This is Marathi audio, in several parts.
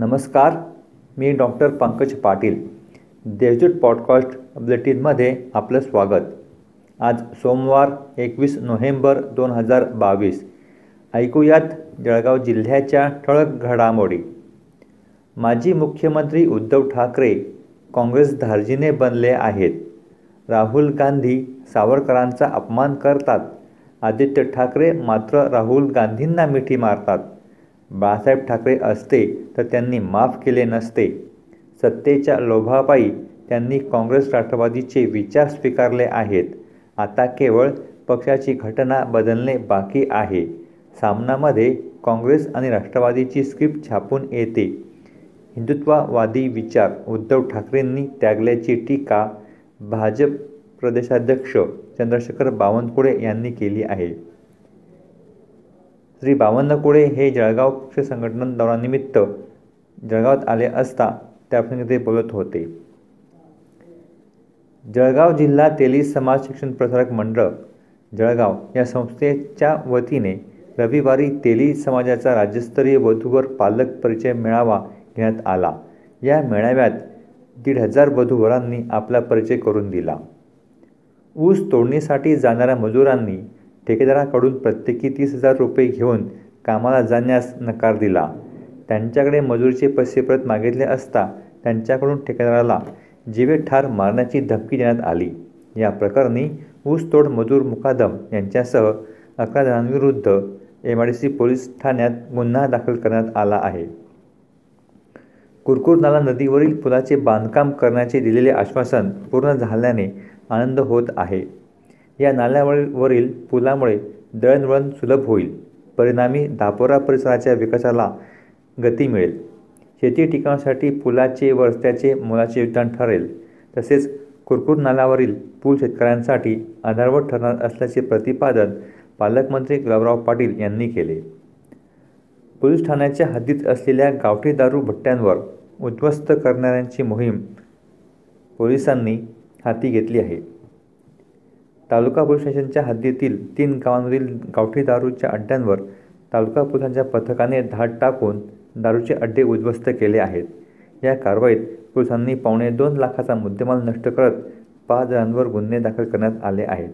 नमस्कार मी डॉक्टर पंकज पाटील. देवजूट पॉडकास्ट बुलेटिनमध्ये आपलं स्वागत. आज सोमवार एकवीस नोव्हेंबर दोन हजार बावीस. ऐकूयात जळगाव जिल्ह्याच्या ठळक घडामोडी. माजी मुख्यमंत्री उद्धव ठाकरे काँग्रेस धार्जीने बनले आहेत. राहुल गांधी सावरकरांचा अपमान करतात. आदित्य ठाकरे मात्र राहुल गांधींना मिठी मारतात. बाळासाहेब ठाकरे असते तर त्यांनी माफ केले नसते. सत्तेच्या लोभापायी त्यांनी काँग्रेस राष्ट्रवादीचे विचार स्वीकारले आहेत. आता केवळ पक्षाची घटना बदलणे बाकी आहे. सामनामध्ये काँग्रेस आणि राष्ट्रवादीची स्क्रिप्ट छापून येते. हिंदुत्ववादी विचार उद्धव ठाकरेंनी त्यागल्याची टीका भाजप प्रदेशाध्यक्ष चंद्रशेखर बावनकुळे यांनी केली आहे. श्री बावनकुळे हे जळगाव पक्ष संघटन दौरानिमित्त जळगावात आले असता त्याप्रसंगी ते बोलत होते. जळगाव जिल्हा तेली समाज शिक्षण प्रसारक मंडळ जळगाव या संस्थेच्या वतीने रविवारी तेली समाजाचा राज्यस्तरीय वधूवर पालक परिचय मेळावा घेण्यात आला. या मेळाव्यात दीड हजार वधूवरांनी आपला परिचय करून दिला. ऊस तोडणीसाठी जाणाऱ्या मजुरांनी ठेकेदाराकडून प्रत्येकी तीस हजार रुपये घेऊन कामाला जाण्यास नकार दिला. त्यांच्याकडे मजुरीचे पैसे परत मागितले असता त्यांच्याकडून ठेकेदाराला जीवे ठार मारण्याची धमकी देण्यात आली. या प्रकरणी ऊसतोड मजूर मुकादम यांच्यासह अकरा जणांविरुद्ध M I D C police ठाण्यात गुन्हा दाखल करण्यात आला आहे. कुरकुर नाला नदीवरील पुलाचे बांधकाम करण्याचे दिलेले आश्वासन पूर्ण झाल्याने आनंद होत आहे. या नाल्यावरील पुलामुळे दळणवळण सुलभ होईल. परिणामी दापोरा परिसराच्या विकासाला गती मिळेल. शेती टिकवण्यासाठी पुलाचे व रस्त्याचे मोलाचे योगदान ठरेल. तसेच कुरकुर नाल्यावरील पूल शेतकऱ्यांसाठी आधारवत ठरणार असल्याचे प्रतिपादन पालकमंत्री गुलाबराव पाटील यांनी केले. पोलीस ठाण्याच्या हद्दीत असलेल्या गावठी दारू भट्ट्यांवर उद्ध्वस्त करणाऱ्यांची मोहीम पोलिसांनी हाती घेतली आहे. तालुका पोलीस स्टेशनच्या हद्दीतील तीन गावांमधील गावठी दारूच्या अड्ड्यांवर तालुका पोलिसांच्या पथकाने धाड टाकून दारूचे अड्डे उद्ध्वस्त केले आहेत. या कारवाईत पोलिसांनी पावणे दोन लाखाचा मुद्देमाल नष्ट करत पाच जणांवर गुन्हे दाखल करण्यात आले आहेत.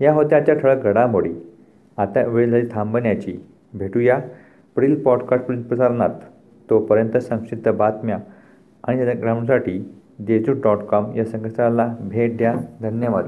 या होत्या आजच्या ठळक घडामोडी. आता वेळ झाली थांबण्याची. भेटूया पुढील पॉडकास्ट प्रसारणात. तोपर्यंत संक्षिप्त बातम्या आणि ग्रामसाठी देजू डॉट कॉम या संकेतस्थळाला भेट द्या. धन्यवाद.